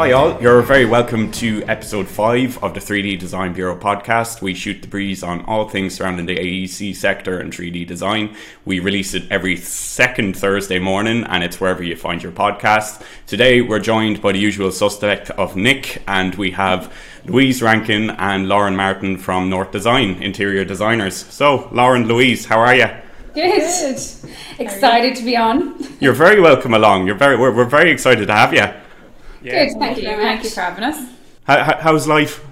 Hi, all. You're very welcome to episode 5 of the 3D Design Bureau podcast. We shoot the breeze on all things surrounding the AEC sector and 3D design. We release it every second Thursday morning, and it's wherever you find your podcast. Today, we're joined by the usual suspect of Nick, and we have Louise Rankin and Lauren Martin from North Design, interior designers. So, Lauren, Louise, how are you? Good. Excited to be on. You're very welcome along. You're very, we're, we're very excited to have you. Yeah. Good, thank you. Thank you for having us. How, how, how's life?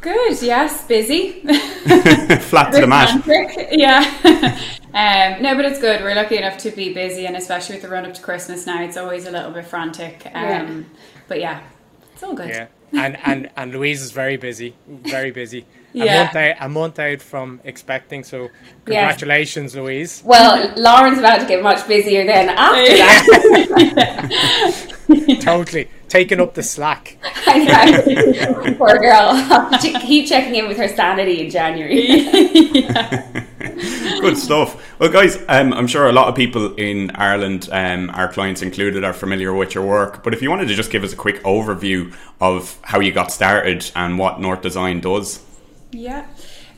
Good, yes, busy. Flat to the mat. Yeah. um, no, but it's good. We're lucky enough to be busy, and especially with the run up to Christmas now, it's always a little bit frantic. Um, yeah. But yeah, it's all good. Yeah. And, and, and Louise is very busy, very busy. Yeah. A month out, a month out from expecting. So congratulations, yes. Louise. Well, Lauren's about to get much busier then after that. totally taking up the slack. I know. Poor girl. Keep checking in with her sanity in January. Good stuff. Well, guys, um, I'm sure a lot of people in Ireland, um, our clients included, are familiar with your work. But if you wanted to just give us a quick overview of how you got started and what North Design does. Yeah.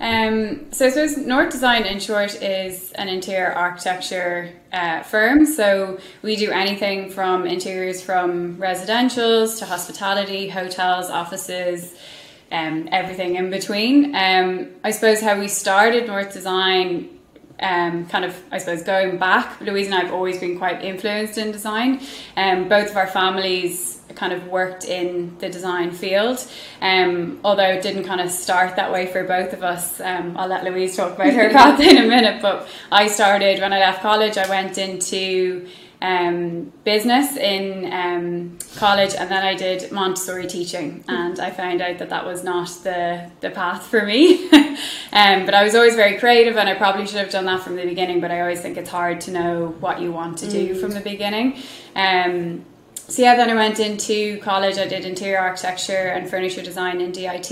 Um, so I suppose North Design, in short, is an interior architecture uh, firm. So we do anything from interiors from residentials to hospitality, hotels, offices, um, everything in between. Um, I suppose how we started North Design um, kind of, I suppose, going back, Louise and I have always been quite influenced in design. Um, both of our families kind of worked in the design field. Um, although it didn't kind of start that way for both of us. Um, I'll let Louise talk about her path in a minute. But I started when I left college. I went into um, business in um, college, and then I did Montessori teaching, and I found out that that was not the the path for me. um, but I was always very creative, and I probably should have done that from the beginning. But I always think it's hard to know what you want to do mm. from the beginning. Um, so yeah, then I went into college. I did interior architecture and furniture design in DIT,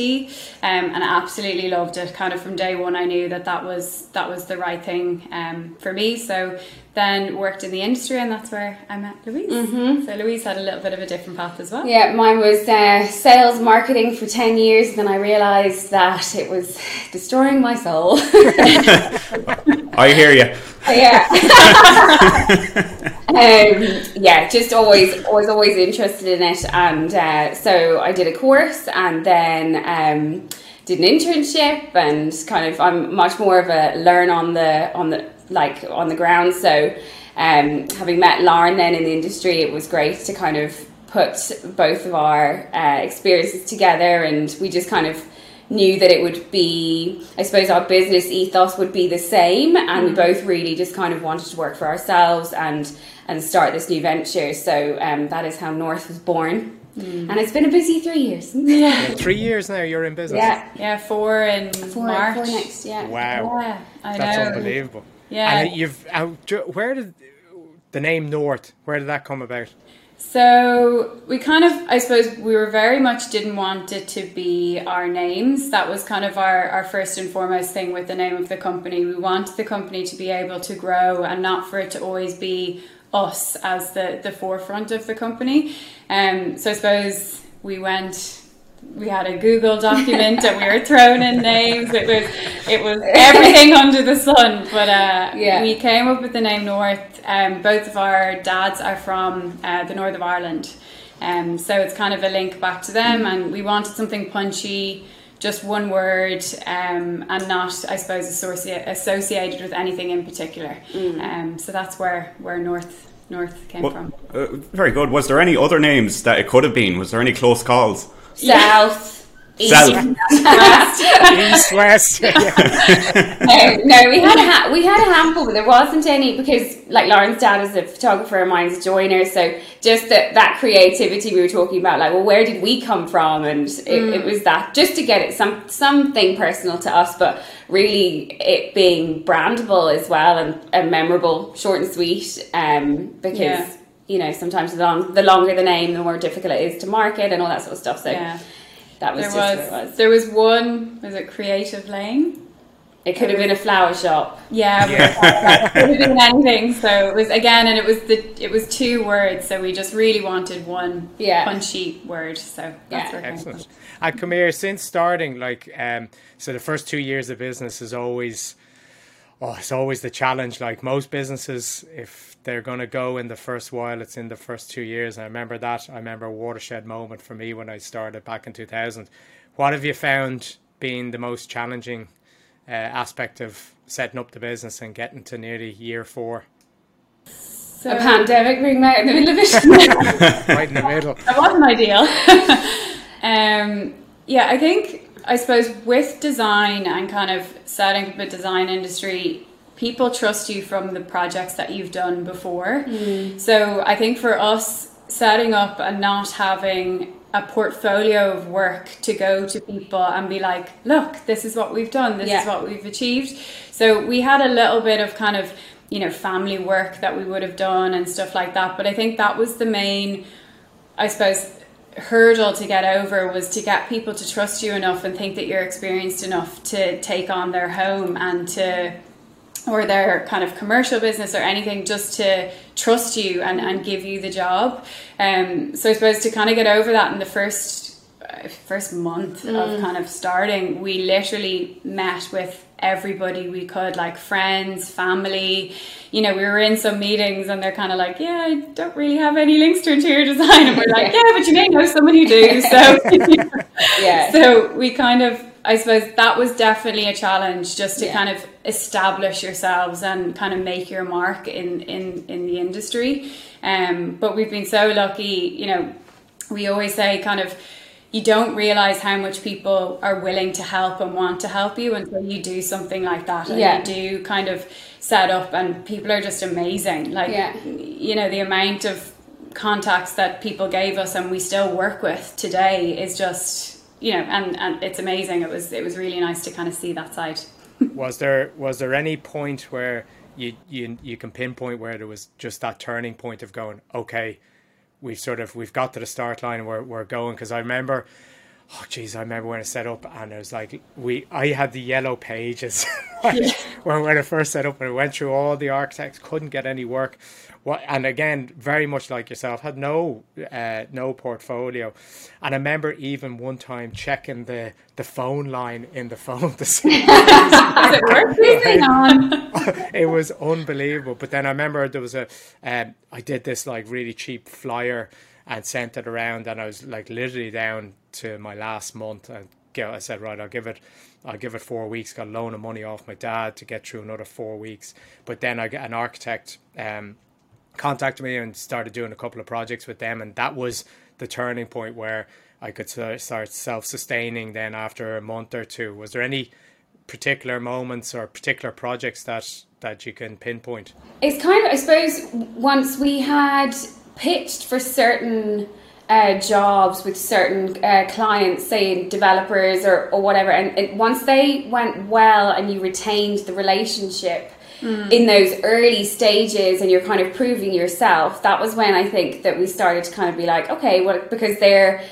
um, and I absolutely loved it. Kind of from day one, I knew that that was that was the right thing um, for me. So then worked in the industry, and that's where I met Louise. Mm-hmm. So Louise had a little bit of a different path as well. Yeah, mine was uh, sales marketing for ten years. Then I realised that it was destroying my soul. I hear you. Yeah. um, yeah, just always, always, always interested in it, and uh, so I did a course, and then. Um, did an internship and kind of I'm much more of a learn on the on the like on the ground. So um, having met Lauren then in the industry, it was great to kind of put both of our uh, experiences together, and we just kind of knew that it would be i suppose our business ethos would be the same and we mm. both really just kind of wanted to work for ourselves and and start this new venture so um, that is how north was born Mm. And it's been a busy three years. Yeah. Three years now you're in business. Yeah. Yeah, four in four, March. Four next, yeah. Wow. Yeah, I That's know. unbelievable. Yeah. And you've uh, where did the name North? Where did that come about? So we kind of, I suppose, we were very much didn't want it to be our names. That was kind of our, our first and foremost thing with the name of the company. We wanted the company to be able to grow and not for it to always be us as the, the forefront of the company. Um, so I suppose we went we had a Google document and we were thrown in names. It was it was everything under the sun. But uh, yeah. we came up with the name North. Um, both of our dads are from uh, the north of Ireland, um, so it's kind of a link back to them. And we wanted something punchy, just one word, um, and not, I suppose, associ- associated with anything in particular. Mm. Um, so that's where where North. North came well, from. Uh, very good. Was there any other names that it could have been? Was there any close calls? south. East, South. west. East, west. no, no, we had a ha- we had a handful, but there wasn't any because, like, Lauren's dad is a photographer, and mine's a joiner. So just that that creativity we were talking about, like, well, where did we come from? And it, mm. it was that just to get it some something personal to us, but really it being brandable as well and, and memorable, short and sweet. Um, because. Yeah you know, sometimes the, long, the longer the name, the more difficult it is to market and all that sort of stuff. So yeah. That was there just was, was, There was one, was it Creative Lane? It could have been a flower shop. Yeah, yeah. it could have been anything. So it was again, and it was the it was two words. So we just really wanted one yeah. punchy word. So yeah, excellent. And come here since starting, like um, so the first two years of business is always oh, it's always the challenge. Like most businesses, if they're going to go in the first while, it's in the first two years. I remember that. I remember a watershed moment for me when I started back in 2000. What have you found being the most challenging uh, aspect of setting up the business and getting to nearly year four? So, a pandemic being out in the middle of it. right in the middle. That wasn't ideal. um, yeah, I think, I suppose, with design and kind of setting up a design industry, people trust you from the projects that you've done before. Mm. So I think for us, setting up and not having a portfolio of work to go to people and be like, look, this is what we've done, this yeah. is what we've achieved. So we had a little bit of kind of, you know, family work that we would have done and stuff like that. But I think that was the main, I suppose, hurdle to get over was to get people to trust you enough and think that you're experienced enough to take on their home and to or their kind of commercial business or anything just to trust you and, and give you the job. Um, so I suppose to kind of get over that in the first uh, first month mm. of kind of starting, we literally met with everybody we could, like friends, family. You know, we were in some meetings and they're kind of like, yeah, I don't really have any links to interior design. And we're like, yeah, but you may know someone who do. So, yeah. So we kind of I suppose that was definitely a challenge just to yeah. kind of establish yourselves and kind of make your mark in in in the industry. Um, but we've been so lucky, you know. We always say kind of you don't realize how much people are willing to help and want to help you until you do something like that and yeah. you do kind of set up and people are just amazing like yeah. you know the amount of contacts that people gave us and we still work with today is just you know, and, and it's amazing. It was it was really nice to kind of see that side. was there was there any point where you you you can pinpoint where there was just that turning point of going, okay, we've sort of we've got to the start line and we're we're going because I remember oh geez, I remember when I set up and it was like we I had the yellow pages when when I first set up and I went through all the architects, couldn't get any work. What and again, very much like yourself, had no uh, no portfolio. And I remember even one time checking the the phone line in the phone to see it, it was unbelievable. But then I remember there was a um, I did this like really cheap flyer and sent it around and I was like literally down to my last month and I said right I'll give it I'll give it four weeks got a loan of money off my dad to get through another four weeks but then I got an architect um, contacted me and started doing a couple of projects with them and that was the turning point where I could start self-sustaining then after a month or two. Was there any particular moments or particular projects that that you can pinpoint? It's kind of I suppose once we had pitched for certain uh, jobs with certain uh, clients, say developers or, or whatever, and it, once they went well and you retained the relationship mm. in those early stages and you're kind of proving yourself, that was when I think that we started to kind of be like, okay, well, because they're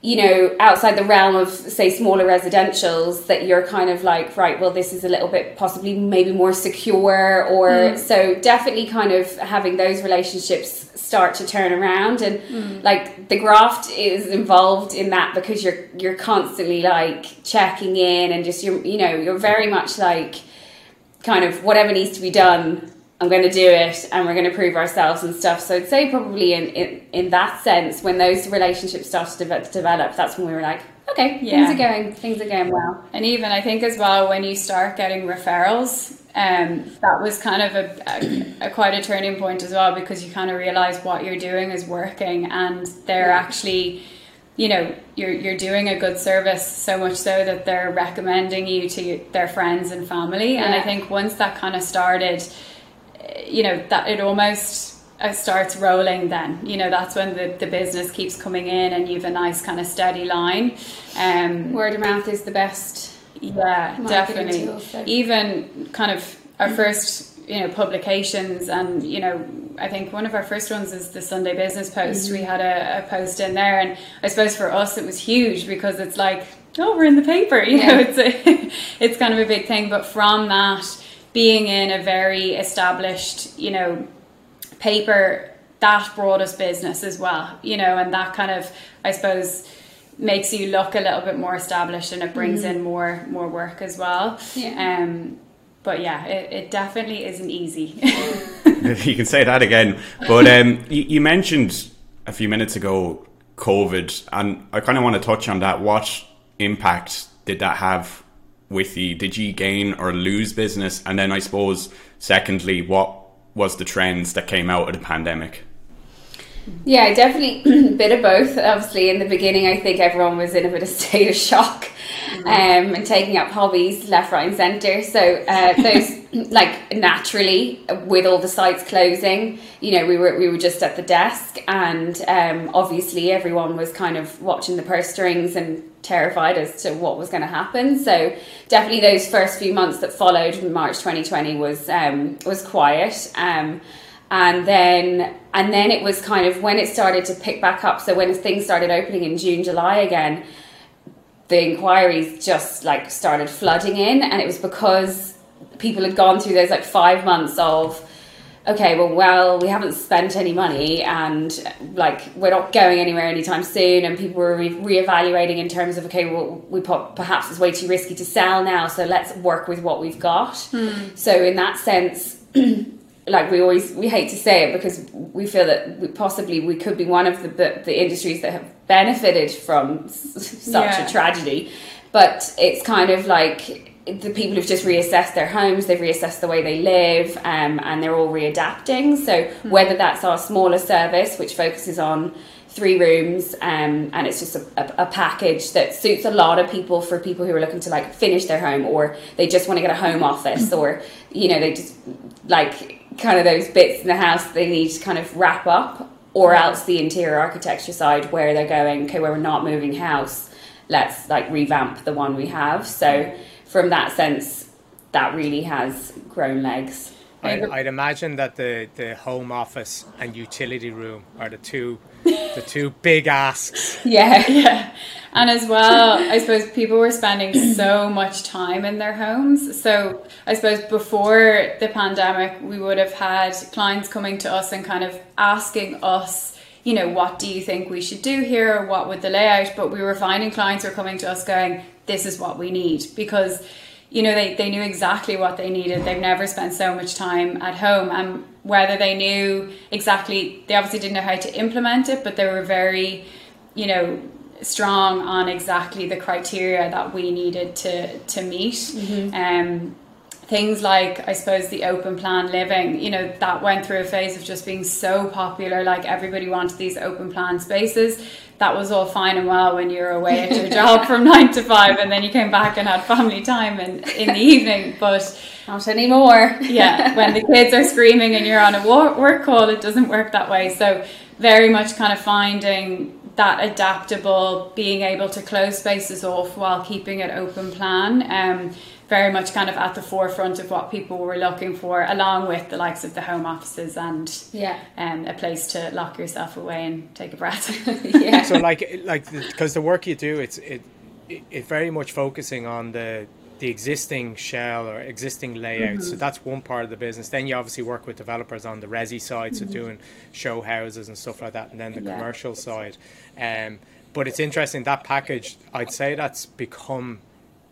you know, outside the realm of say smaller residentials that you're kind of like, right, well, this is a little bit possibly maybe more secure or mm. so definitely kind of having those relationships start to turn around and mm. like the graft is involved in that because you're you're constantly like checking in and just you're you know, you're very much like kind of whatever needs to be done I'm going to do it and we're going to prove ourselves and stuff. So I'd say probably in, in, in that sense, when those relationships started to develop, that's when we were like, okay, yeah. things are going, things are going well. And even I think as well, when you start getting referrals, um, that was kind of a, a, a, quite a turning point as well because you kind of realize what you're doing is working and they're actually you know you're you're doing a good service so much so that they're recommending you to their friends and family yeah. and I think once that kind of started you know that it almost uh, starts rolling then you know that's when the, the business keeps coming in and you've a nice kind of steady line um, word of mouth is the best yeah definitely tool, so. even kind of our first you know publications and you know I think one of our first ones is the Sunday Business Post. Mm-hmm. We had a, a, post in there, and I suppose for us it was huge because it's like oh, we're in the paper. You know, it's a, it's kind of a big thing. But from that, being in a very established, you know, paper, that brought us business as well. You know, and that kind of, I suppose makes you look a little bit more established and it brings mm-hmm. in more more work as well. Yeah. Um, but yeah, it, it definitely isn't easy. you can say that again. But um, you, you, mentioned a few minutes ago COVID, and I kind of want to touch on that. What impact did that have with you? Did you gain or lose business? And then I suppose, secondly, what was the trends that came out of the pandemic? Yeah, definitely a bit of both. Obviously, in the beginning, I think everyone was in a bit of state of shock mm-hmm. um, and taking up hobbies left, right, and centre. So uh, those, like naturally, with all the sites closing, you know, we were we were just at the desk, and um, obviously everyone was kind of watching the purse strings and terrified as to what was going to happen. So definitely those first few months that followed March 2020 was um, was quiet. Um, and then and then it was kind of when it started to pick back up. So when things started opening in june july again the inquiries just like started flooding in. And it was because people had gone through those like five months of okay well well we haven't spent any money and like we're not going anywhere anytime soon. And people were re- reevaluating in terms of okay well we put, perhaps it's way too risky to sell now. So let's work with what we've got. Mm. so in that sense like we always we hate to say it because we feel that we, possibly we could be one of the, the, industries that have benefited from s- such yeah. a tragedy but it's kind of like the people who've just reassessed their homes they've reassessed the way they live um, and they're all readapting so mm-hmm. whether that's our smaller service which focuses on three rooms um, and it's just a, a, a, package that suits a lot of people for people who are looking to like finish their home or they just want to get a home office or you know they just like kind of those bits in the house they need to kind of wrap up, or else the interior architecture side where they're going, okay, where we're not moving house, let's like revamp the one we have. So from that sense, that really has grown legs. I'd, I'd, imagine that the, the home office and utility room are the two the two big asks. Yeah, yeah. And as well, I suppose people were spending so much time in their homes. So I suppose before the pandemic, we would have had clients coming to us and kind of asking us, you know, what do you think we should do here? Or what would the layout? But we were finding clients were coming to us going, this is what we need because you know they, they knew exactly what they needed they've never spent so much time at home and whether they knew exactly they obviously didn't know how to implement it but they were very you know strong on exactly the criteria that we needed to to meet mm-hmm. um things like I suppose the open plan living, you know, that went through a phase of just being so popular. Like everybody wanted these open plan spaces. That was all fine and well when you were away at your job from nine to five, and then you came back and had family time and in the evening. But not anymore. yeah, when the kids are screaming and you're on a work call, it doesn't work that way. So very much kind of finding that adaptable, being able to close spaces off while keeping it open plan. Um, very much kind of at the forefront of what people were looking for, along with the likes of the home offices and yeah, um, a place to lock yourself away and take a breath. yeah. So like like because the work you do, it's it it very much focusing on the the existing shell or existing layout. Mm-hmm. So that's one part of the business. Then you obviously work with developers on the resi side, so mm-hmm. doing show houses and stuff like that, and then the yeah. commercial side. Um, but it's interesting that package. I'd say that's become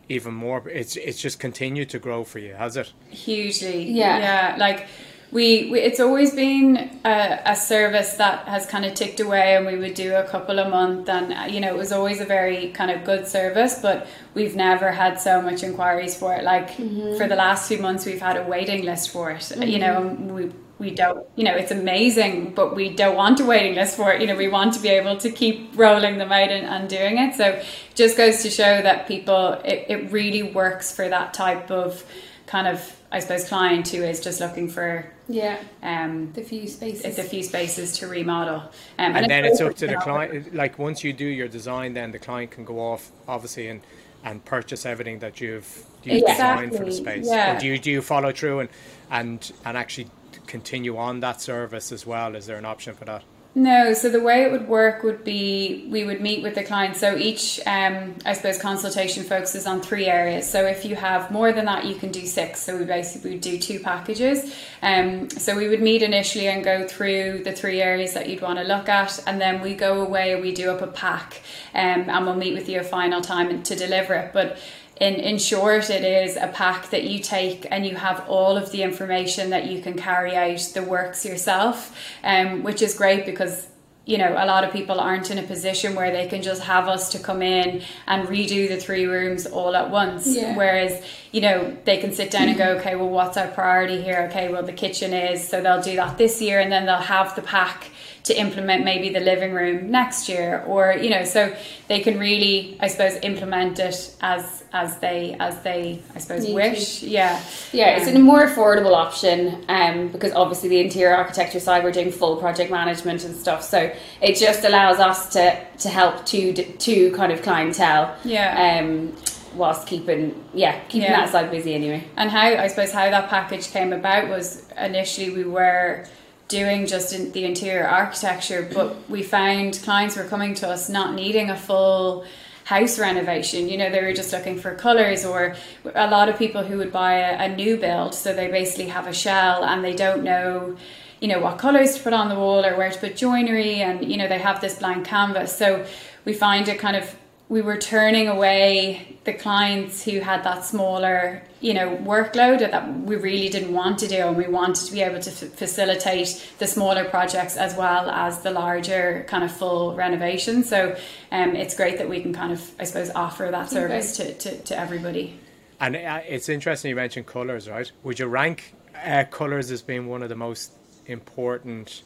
even more. It's it's just continued to grow for you, has it? Hugely, yeah, yeah. Like we, we it's always been a, a, service that has kind of ticked away, and we would do a couple a month, and you know it was always a very kind of good service, but we've never had so much inquiries for it. Like mm-hmm. for the last few months, we've had a waiting list for it. Mm-hmm. You know, we we don't you know it's amazing but we don't want a waiting list for it you know we want to be able to keep rolling them out and, and doing it so just goes to show that people it, it really works for that type of kind of i suppose client who is just looking for yeah um the few spaces the few spaces to remodel um, and, and then it's up to the client like once you do your design then the client can go off obviously and and purchase everything that you've, you've exactly. designed for the space yeah. or do you do you follow through and and and actually continue on that service as well? Is there an option for that? No, so the way it would work would be we would meet with the client. So each, um, I suppose, consultation focuses on three areas. So if you have more than that, you can do six. So we basically would do two packages. Um, so we would meet initially and go through the three areas that you'd want to look at, and then we go away we do up a pack, um, and we'll meet with you a final time to deliver it. But in, in short, it is a pack that you take and you have all of the information that you can carry out the works yourself, um, which is great because you know a lot of people aren't in a position where they can just have us to come in and redo the three rooms all at once Yeah. whereas you know they can sit down and go okay well what's our priority here okay well the kitchen is so they'll do that this year and then they'll have the pack to implement maybe the living room next year or you know so they can really i suppose implement it as as they as they i suppose Need to. wish yeah Yeah, it's Um, a more affordable option um, because obviously the interior architecture side we're doing full project management and stuff, so it just allows us to to help to to kind of clientele. Yeah. Um, whilst keeping yeah keeping Yeah. that side busy anyway. And how I suppose how that package came about was initially we were doing just in the interior architecture, but we found clients were coming to us not needing a full house renovation. You know, they were just looking for colours, or a lot of people who would buy a, a new build, so they basically have a shell and they don't know. You know what colours to put on the wall or where to put joinery, and you know they have this blank canvas. So we find it kind of we were turning away the clients who had that smaller, you know, workload that we really didn't want to do, and we wanted to be able to f- facilitate the smaller projects as well as the larger kind of full renovation. So, um, it's great that we can kind of, I suppose, offer that service to, to, to everybody. And uh, it's interesting you mentioned colours, right? Would you rank uh, colours as being one of the most important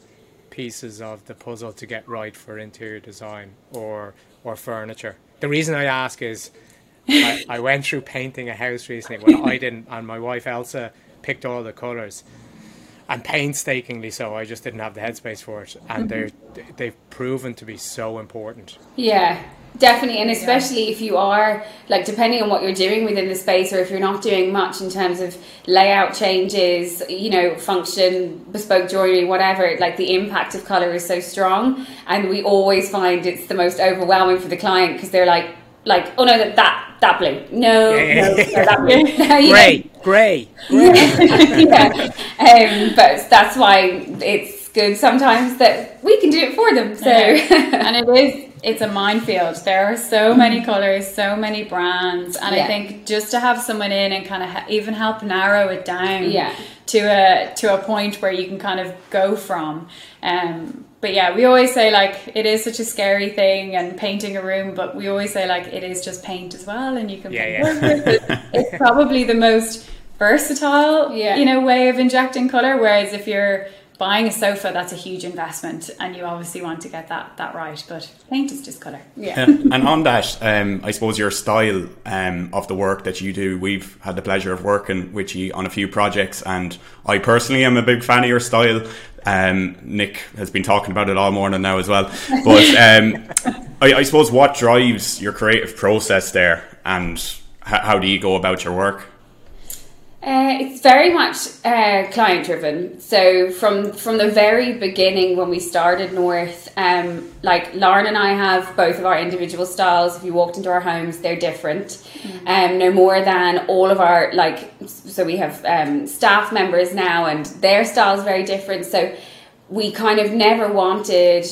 pieces of the puzzle to get right for interior design or or furniture? The reason I ask is I, I went through painting a house recently. Well, I didn't, and my wife Elsa picked all the colours, and painstakingly so. I just didn't have the headspace for it, and mm-hmm. they're they've proven to be so important. Yeah, definitely, and especially if you are like depending on what you're doing within the space, or if you're not doing much in terms of layout changes, you know, function, bespoke joinery, whatever. Like the impact of color is so strong, and we always find it's the most overwhelming for the client because they're like, like, oh no, that that that blue, no, no, no, that blue, You know? Grey, grey. yeah. Um, but that's why it's good sometimes that we can do it for them. So and it is it's a minefield there are so many colors so many brands and Yeah. i think just to have someone in and kind of ha- even help narrow it down Yeah. to a to a point where you can kind of go from um but yeah we always say like it is such a scary thing and painting a room but we always say like it is just paint as well and you can Yeah, yeah. it. it's probably the most versatile Yeah. you know way of injecting color whereas if you're buying a sofa that's a huge investment and you obviously want to get that that right but paint is just color yeah. Yeah. and on that, um, I suppose your style um, of the work that you do, we've had the pleasure of working with you on a few projects, and I personally am a big fan of your style. Um, Nick has been talking about it all morning now as well. But um, I, I suppose what drives your creative process there, and h- how do you go about your work? Uh, it's very much uh, client driven. So from from the very beginning when we started North, um, like Lauren and I have both of our individual styles. If you walked into our homes, they're different. Um, no more than all of our like. So we have um, staff members now, and their style is very different. So we kind of never wanted,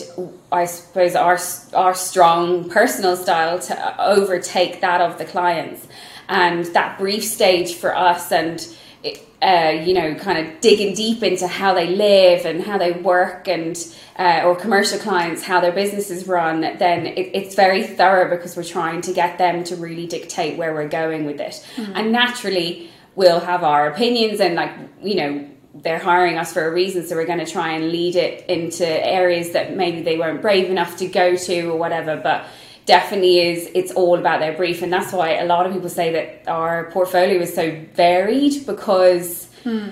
I suppose, our our strong personal style to overtake that of the clients, and that brief stage for us, and uh, you know, kind of digging deep into how they live and how they work, and uh, or commercial clients how their businesses run. Then it, it's very thorough because we're trying to get them to really dictate where we're going with it, and naturally we'll have our opinions and like you know they're hiring us for a reason, so we're going to try and lead it into areas that maybe they weren't brave enough to go to or whatever. But definitely is it's all about their brief, and that's why a lot of people say that our portfolio is so varied because hmm.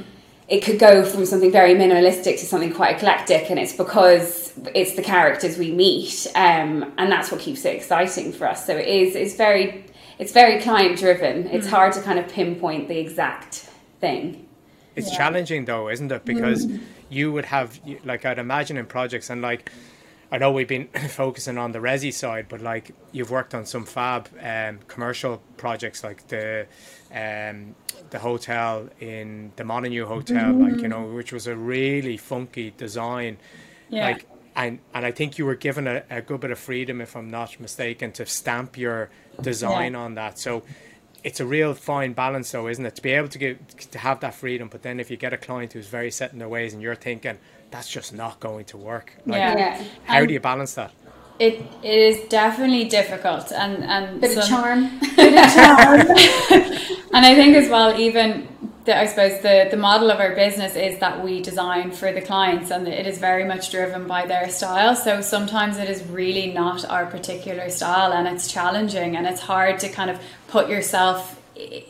it could go from something very minimalistic to something quite eclectic, and it's because it's the characters we meet, um, and that's what keeps it exciting for us. So it is it's very it's very client driven. It's hmm. hard to kind of pinpoint the exact thing. It's challenging though, isn't it? Because hmm. you would have, like, I'd imagine in projects and like, I know we've been focusing on the resi side, but like you've worked on some fab um, commercial projects like the um, the hotel in the Molineux Hotel, mm-hmm. like you know, which was a really funky design. Yeah. Like and and I think you were given a, a good bit of freedom, if I'm not mistaken, to stamp your design yeah. on that. So it's a real fine balance, though, isn't it? To be able to get to have that freedom, but then if you get a client who's very set in their ways, and you're thinking that's just not going to work, like, yeah. How do you balance that? It it is definitely difficult, and and bit some, of charm, bit of charm, and I think as well, even the, I suppose the, the model of our business is that we design for the clients and it is very much driven by their style. So sometimes it is really not our particular style and it's challenging and it's hard to kind of put yourself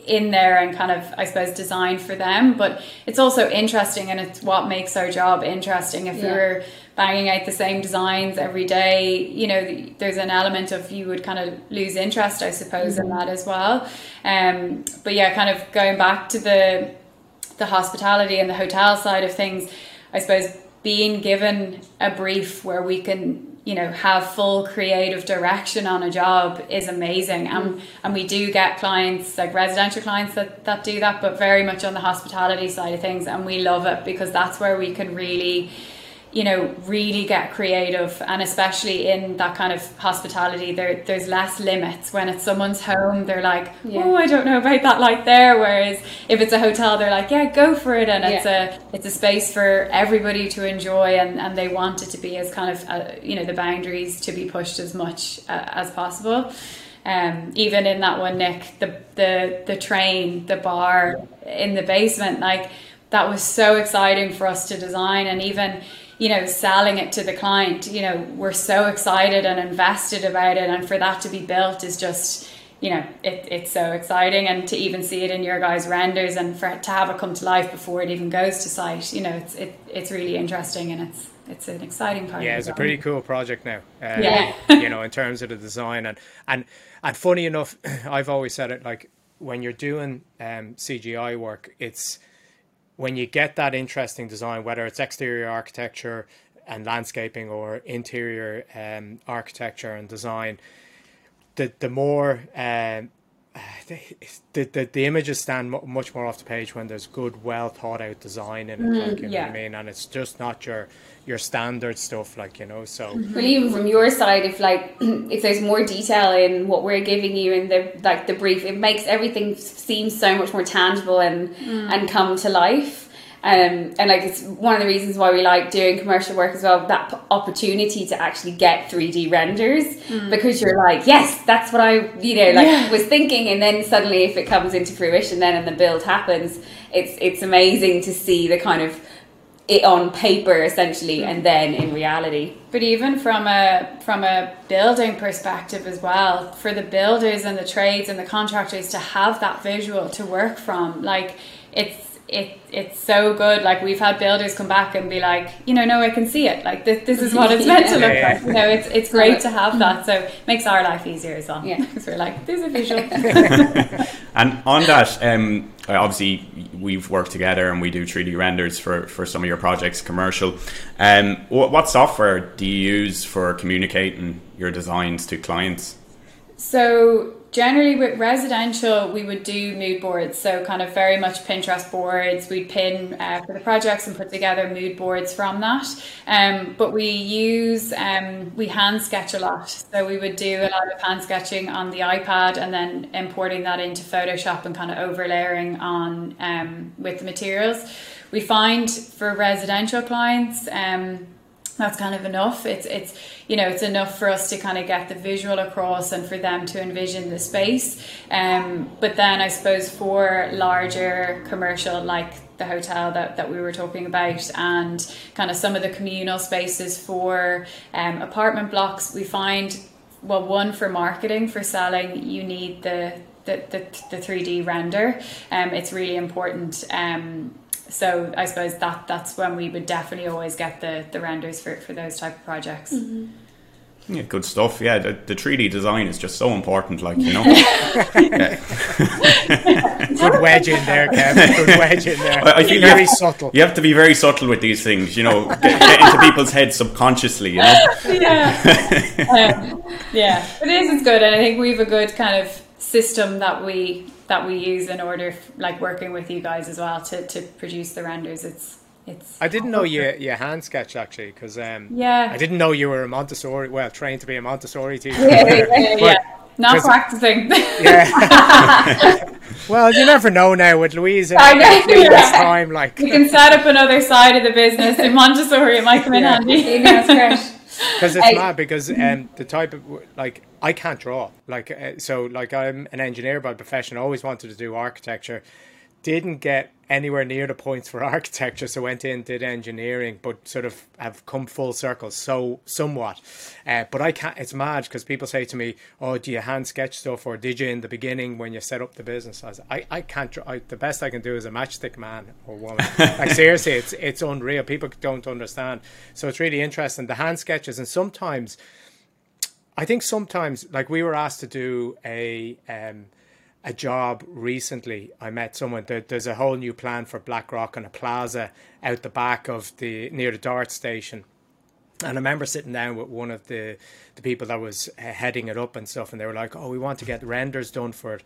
in there and kind of I suppose design for them but it's also interesting and it's what makes our job interesting if yeah. we're banging out the same designs every day you know there's an element of you would kind of lose interest I suppose mm-hmm. in that as well um, but yeah kind of going back to the the hospitality and the hotel side of things I suppose being given a brief where we can you know have full creative direction on a job is amazing and mm. and we do get clients like residential clients that that do that but very much on the hospitality side of things and we love it because that's where we can really you know really get creative and especially in that kind of hospitality there there's less limits when it's someone's home they're like yeah. oh I don't know about that light there whereas if it's a hotel they're like yeah go for it and yeah. it's a it's a space for everybody to enjoy and, and they want it to be as kind of uh, you know the boundaries to be pushed as much uh, as possible um, even in that one Nick the the the train the bar in the basement like that was so exciting for us to design and even you know, selling it to the client, you know, we're so excited and invested about it. And for that to be built is just, you know, it, it's so exciting. And to even see it in your guys' renders and for it to have it come to life before it even goes to site, you know, it's, it, it's really interesting and it's, it's an exciting part. Yeah, it's a pretty cool project now. Um, yeah, you know, in terms of the design and and and funny enough, I've always said it like when you're doing um, CGI work, it's when you get that interesting design, whether it's exterior architecture and landscaping or interior um, architecture and design, the the more um, the, the, the images stand much more off the page when there's good, well thought out design in it. Mm, like, you yeah. know what I mean? And it's just not your your standard stuff, like you know. So, mm-hmm. well, even from your side, if like if there's more detail in what we're giving you in the like the brief, it makes everything seem so much more tangible and mm. and come to life. Um, and like it's one of the reasons why we like doing commercial work as well that p- opportunity to actually get 3d renders mm. because you're like yes that's what i you know like yeah. was thinking and then suddenly if it comes into fruition then and the build happens it's it's amazing to see the kind of it on paper essentially and then in reality but even from a from a building perspective as well for the builders and the trades and the contractors to have that visual to work from like it's it it's so good. Like we've had builders come back and be like, you know, no, I can see it. Like this, this is what it's meant yeah. to look yeah, like. You know, it's it's great to have that. So it makes our life easier as well. Yeah, because we're like, there's a visual. and on that, um, obviously we've worked together and we do 3D renders for for some of your projects, commercial. Um, what, what software do you use for communicating your designs to clients? So generally with residential we would do mood boards. So kind of very much pinterest boards. We'd pin uh, for the projects and put together mood boards from that. Um, but we use um, we hand sketch a lot. So we would do a lot of hand sketching on the ipad and then importing that into photoshop and kind of overlaying on um, with the materials. We find for residential clients um, that's kind of enough. It's it's you know it's enough for us to kind of get the visual across and for them to envision the space. Um, but then I suppose for larger commercial like the hotel that, that we were talking about and kind of some of the communal spaces for um, apartment blocks, we find well one for marketing for selling you need the the, the, the 3D render. Um, it's really important. Um, so I suppose that that's when we would definitely always get the the renders for for those type of projects. Mm-hmm. Yeah, good stuff. Yeah, the, the 3D design is just so important, like, you know. Good wedge in there, Kevin. Good wedge in there. I, I feel very you have, subtle. You have to be very subtle with these things, you know, get, get into people's heads subconsciously, you know. yeah, um, yeah. It is. It's good, and I think we have a good kind of system that we that we use in order, like working with you guys as well to to produce the renders. It's it's. I didn't know you you hand sketch actually because um, Yeah. I didn't know you were a Montessori. Well, trained to be a Montessori teacher. Yeah, yeah, yeah. yeah, not 'cause- practicing. Yeah. well, you never know now with Louise I know, this yeah. time. Like, you can set up another side of the business in Montessori. It might come in Yeah. handy. You know, it's great. because it's I- mad because um, the type of like I can't draw like uh, so like I'm an engineer by profession always wanted to do architecture didn't get anywhere near the points for architecture so went in did engineering but sort of have come full circle so somewhat. Uh, but I can't it's mad because people say to me oh do you hand sketch stuff or did you in the beginning when you set up the business? I, was, I, I can't draw I, the best I can do is a matchstick man or woman. Like seriously it's it's unreal. People don't understand. So it's really interesting. The hand sketches and sometimes I think sometimes, like we were asked to do a um, a job recently. I met someone. There, there's a whole new plan for Blackrock and a plaza out the back of the near the Dart station. And I remember sitting down with one of the the people that was uh, heading it up and stuff, and they were like, "Oh, we want to get renders done for it."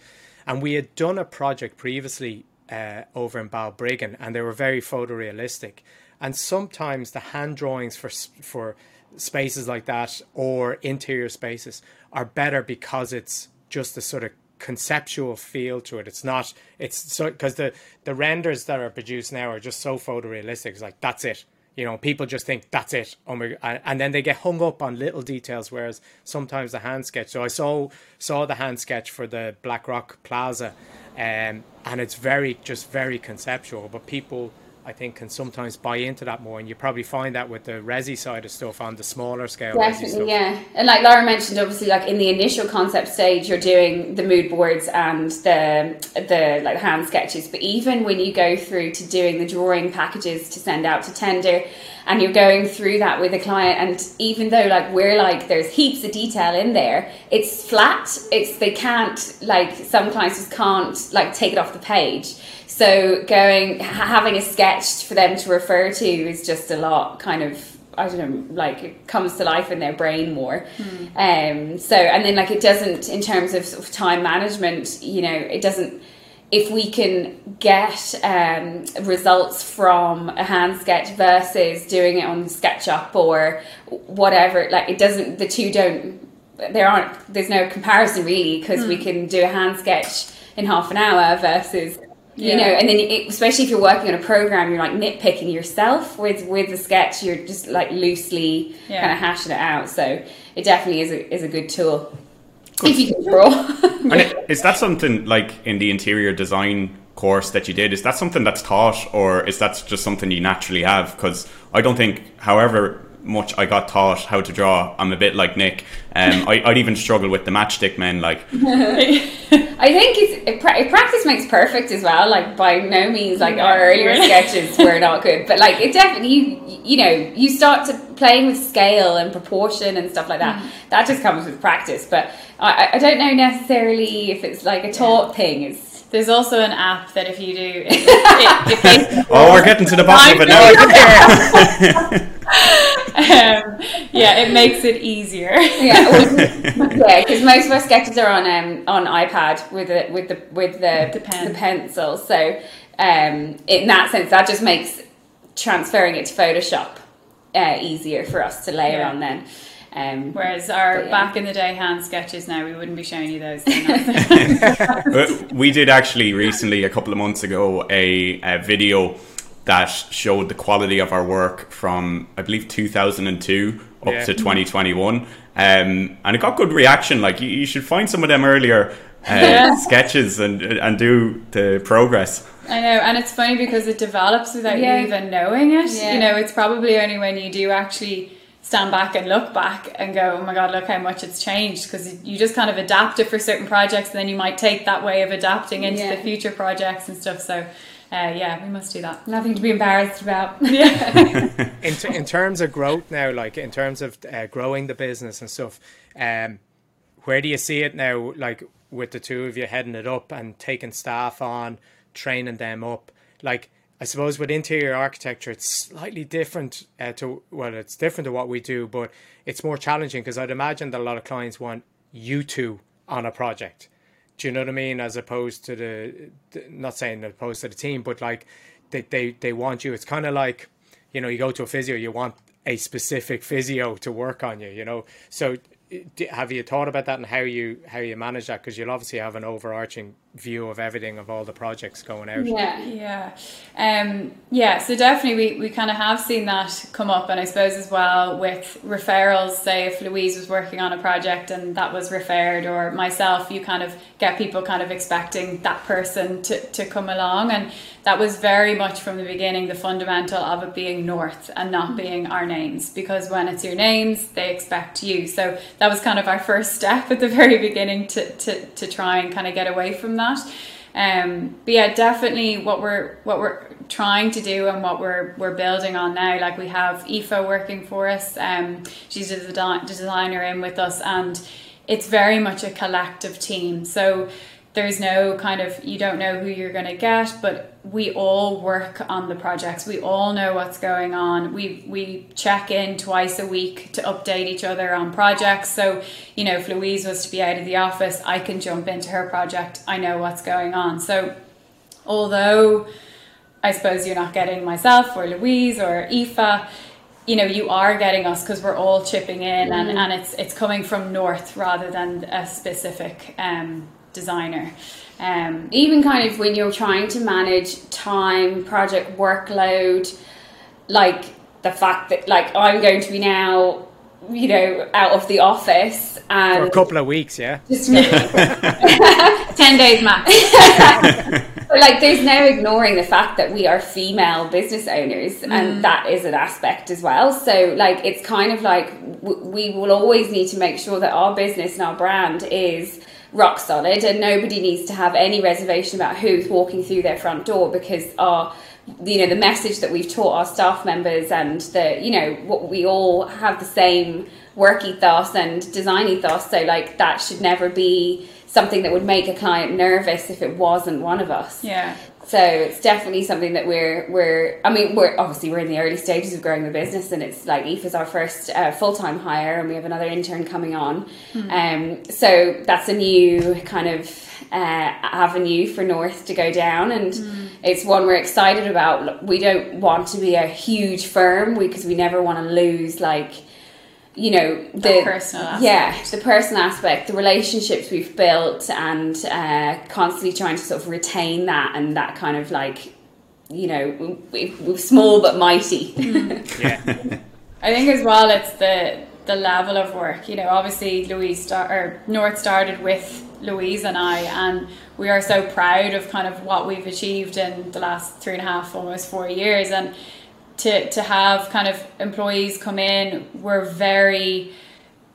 And we had done a project previously uh, over in Balbriggan, and they were very photorealistic. And sometimes the hand drawings for for spaces like that or interior spaces are better because it's just a sort of conceptual feel to it. It's not. It's so because the the renders that are produced now are just so photorealistic. It's like that's it. You know, people just think that's it, oh my, and then they get hung up on little details. Whereas sometimes the hand sketch. So I saw saw the hand sketch for the Blackrock Plaza, um, and it's very just very conceptual. But people, I think, can sometimes buy into that more, and you probably find that with the resi side of stuff on the smaller scale. Definitely, yeah. And like Laura mentioned, obviously, like in the initial concept stage, you're doing the mood boards and the the like hand sketches. But even when you go through to doing the drawing packages to send out to tender, and you're going through that with a client, and even though like we're like there's heaps of detail in there, it's flat. It's they can't like some clients just can't like take it off the page. So going ha- having a sketch for them to refer to is just a lot kind of I don't know, like it comes to life in their brain more. Um, so, and then like it doesn't, in terms of, sort of time management, you know, it doesn't, if we can get um, results from a hand sketch versus doing it on SketchUp or whatever, like it doesn't, the two don't, there aren't, there's no comparison really because we can do a hand sketch in half an hour versus you Yeah. know and then it, especially if you're working on a program you're like nitpicking yourself with with the sketch you're just like loosely Yeah. kind of hashing it out so it definitely is a, is a good tool if you can draw And it, is that something like in the interior design course that you did? Is that something that's taught, or is that just something you naturally have? Because I don't think, however much I got taught how to draw, I'm a bit like Nick. Um, I, I'd even struggle with the matchstick men. Like, I think it's it, pra- practice makes perfect as well. Like by no means like our earlier Really? sketches were not good, but like it definitely you you know you start to playing with scale and proportion and stuff like that. That just comes with practice. But I, I- I don't know necessarily if it's like a taught thing. It's There's also an app that if you do, it, it, it basically oh, we're getting to the bottom of it now. Um, yeah, it makes it easier. yeah, well, yeah, because most of our sketches are on um on iPad with the with the with the The pen. pencil. So um, in that sense, that just makes transferring it to Photoshop uh, easier for us to layer Yeah. on then. Um, Whereas our yeah. back in the day hand sketches now, we wouldn't be showing you those. They're not- we did actually recently, a couple of months ago, a, a video that showed the quality of our work from, I believe, 2002 up Yeah. to 2021. Um, and it got good reaction. Like, you, you should find some of them earlier uh, Yeah. sketches and, and do the progress. I know, and it's funny because it develops without Yeah. you even knowing it. Yeah. You know, it's probably only when you do actually stand back and look back and go, oh my god, look how much it's changed because you just kind of adapt it for certain projects, and then you might take that way of adapting into Yeah. the future projects and stuff. So. Uh, yeah, we must do that. Nothing to be embarrassed about. Yeah. in, t- in terms of growth now, like in terms of uh, growing the business and stuff, um, where do you see it now? Like with the two of you heading it up and taking staff on, training them up. Like I suppose with interior architecture, it's slightly different uh, to well, it's different to what we do, but it's more challenging because I'd imagine that a lot of clients want you two on a project. Do you know what I mean? As opposed to the, not saying opposed to the team, but like they they, they want you. It's kind of like you know you go to a physio, you want a specific physio to work on you. You know, so have you thought about that and how you how you manage that? Because you'll obviously have an overarching view of everything of all the projects going out. Yeah, yeah, um, yeah. So definitely, we, we kind of have seen that come up, and I suppose as well with referrals. Say if Louise was working on a project and that was referred, or myself, you kind of get people kind of expecting that person to to come along, and that was very much from the beginning the fundamental of it being North and not being our names, because when it's your names, they expect you. So that was kind of our first step at the very beginning to to to try and kind of get away from that that. Um, but yeah, definitely what we're what we're trying to do and what we're we're building on now. Like we have Aoife working for us. Um, she's a designer in with us, and it's very much a collective team. So there's no kind of you don't know who you're going to get but we all work on the projects. We all know what's going on. We we check in twice a week to update each other on projects. So you know if louise was to be out of the office i can jump into her project. I know what's going on. So although i suppose you're not getting myself or louise or aoife you know you are getting us because we're all chipping in mm. and, and it's it's coming from north rather than a specific um, designer. Um, Even kind of when you're trying to manage time, project workload, like the fact that like I'm going to be now, you know, out of the office and for a couple of weeks, yeah, just ten days max. but like, there's no ignoring the fact that we are female business owners, mm. and that is an aspect as well. So like, it's kind of like w- we will always need to make sure that our business and our brand is rock solid and nobody needs to have any reservation about who's walking through their front door because our you know the message that we've taught our staff members and the you know what we all have the same work ethos and design ethos so like that should never be something that would make a client nervous if it wasn't one of us. Yeah so it's definitely something that we're we're. I mean, we're obviously we're in the early stages of growing the business, and it's like Aoife is our first uh, full time hire, and we have another intern coming on. Mm-hmm. Um, so that's a new kind of uh, avenue for North to go down, and mm. it's one we're excited about. We don't want to be a huge firm because we, we never want to lose like you know the, the, personal aspect. yeah the personal aspect the relationships we've built and uh, constantly trying to sort of retain that and that kind of like you know we're small but mighty mm. yeah i think as well it's the the level of work you know obviously louise start, or north started with louise and i and we are so proud of kind of what we've achieved in the last three and a half almost four years and to to have kind of employees come in we're very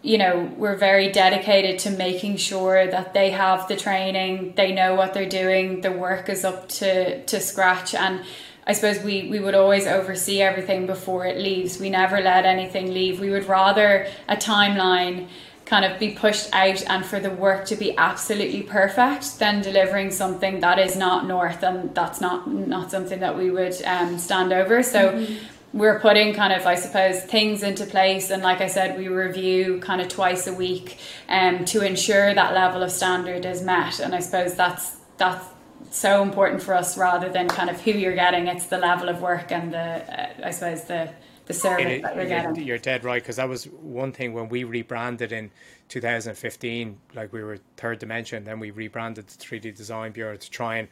you know we're very dedicated to making sure that they have the training they know what they're doing the work is up to to scratch and I suppose we, we would always oversee everything before it leaves. We never let anything leave. We would rather a timeline kind of be pushed out and for the work to be absolutely perfect than delivering something that is not north and that's not not something that we would um, stand over. So mm-hmm. we're putting kind of i suppose things into place. And like i said we review kind of twice a week um, to ensure that level of standard is met. And i suppose that's that's so important for us rather than kind of who you're getting. It's the level of work and the uh, i suppose the the service it, that we're getting. You're dead right because that was one thing when we rebranded in 2015. Like we were Third Dimension, then we rebranded the 3D Design Bureau to try and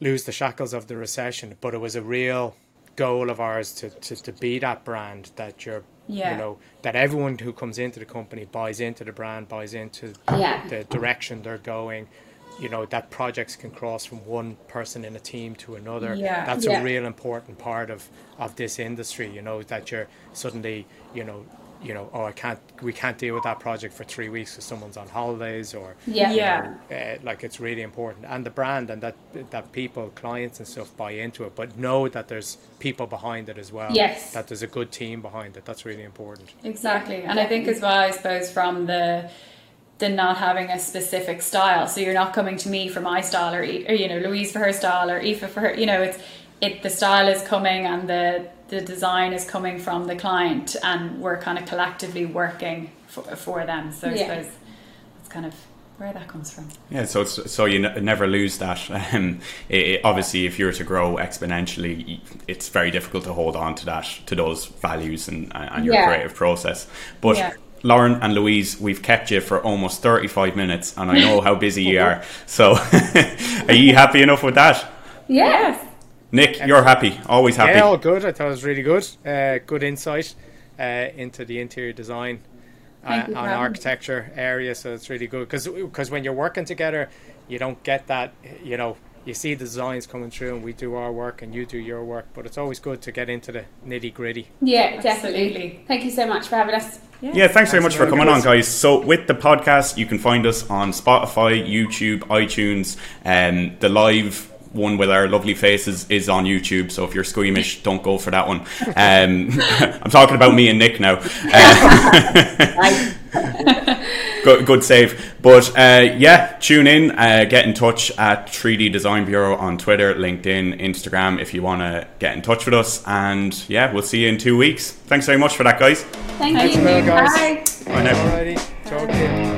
lose the shackles of the recession. But it was a real goal of ours to, to, to be that brand that you're yeah. you know that everyone who comes into the company buys into the brand buys into yeah. the direction they're going you know that projects can cross from one person in a team to another yeah. that's yeah. a real important part of of this industry you know that you're suddenly you know you know, oh, I can't, we can't deal with that project for three weeks because someone's on holidays or, Yeah. Yeah. know, uh, like it's really important. And the brand and that that people, clients and stuff buy into it, but know that there's people behind it as well. Yes. That there's a good team behind it. That's really important. Exactly. And I think as well, I suppose from the the not having a specific style. So you're not coming to me for my style or, or you know, Louise for her style or Aoife for her, you know, it's it the style is coming and the the design is coming from the client and we're kind of collectively working for, for them. So I suppose that's kind of where that comes from. Yeah, so so you n- never lose that. Um, it, it- obviously, if you're to grow exponentially, it's very difficult to hold on to that to those values and, and your Yeah. creative process. But Yeah. Lauren and Louise, we've kept you for almost 35 minutes, and I know how busy you are. So, are you happy enough with that? Yes. Nick, you're happy, always happy. Yeah, all good. I thought it was really good. Uh, good insight uh, into the interior design uh, Thank you for and architecture area. So it's really good because when you're working together, you don't get that. You know, you see the designs coming through, and we do our work, and you do your work. But it's always good to get into the nitty gritty. Yeah, definitely. Absolutely. Thank you so much for having us. Yeah, thanks very much for coming on, guys. So, with the podcast, you can find us on Spotify, YouTube, iTunes, and the live one with our lovely faces is on YouTube. So, if you're squeamish, don't go for that one. Um, I'm talking about me and Nick now. Uh, good, good save. But uh, yeah, tune in, uh, get in touch at 3D Design Bureau on Twitter, LinkedIn, Instagram if you want to get in touch with us. And yeah, we'll see you in two weeks. Thanks very much for that, guys. Thank Thanks you. a million, guys. Bye. Bye now. Alrighty, talk to you.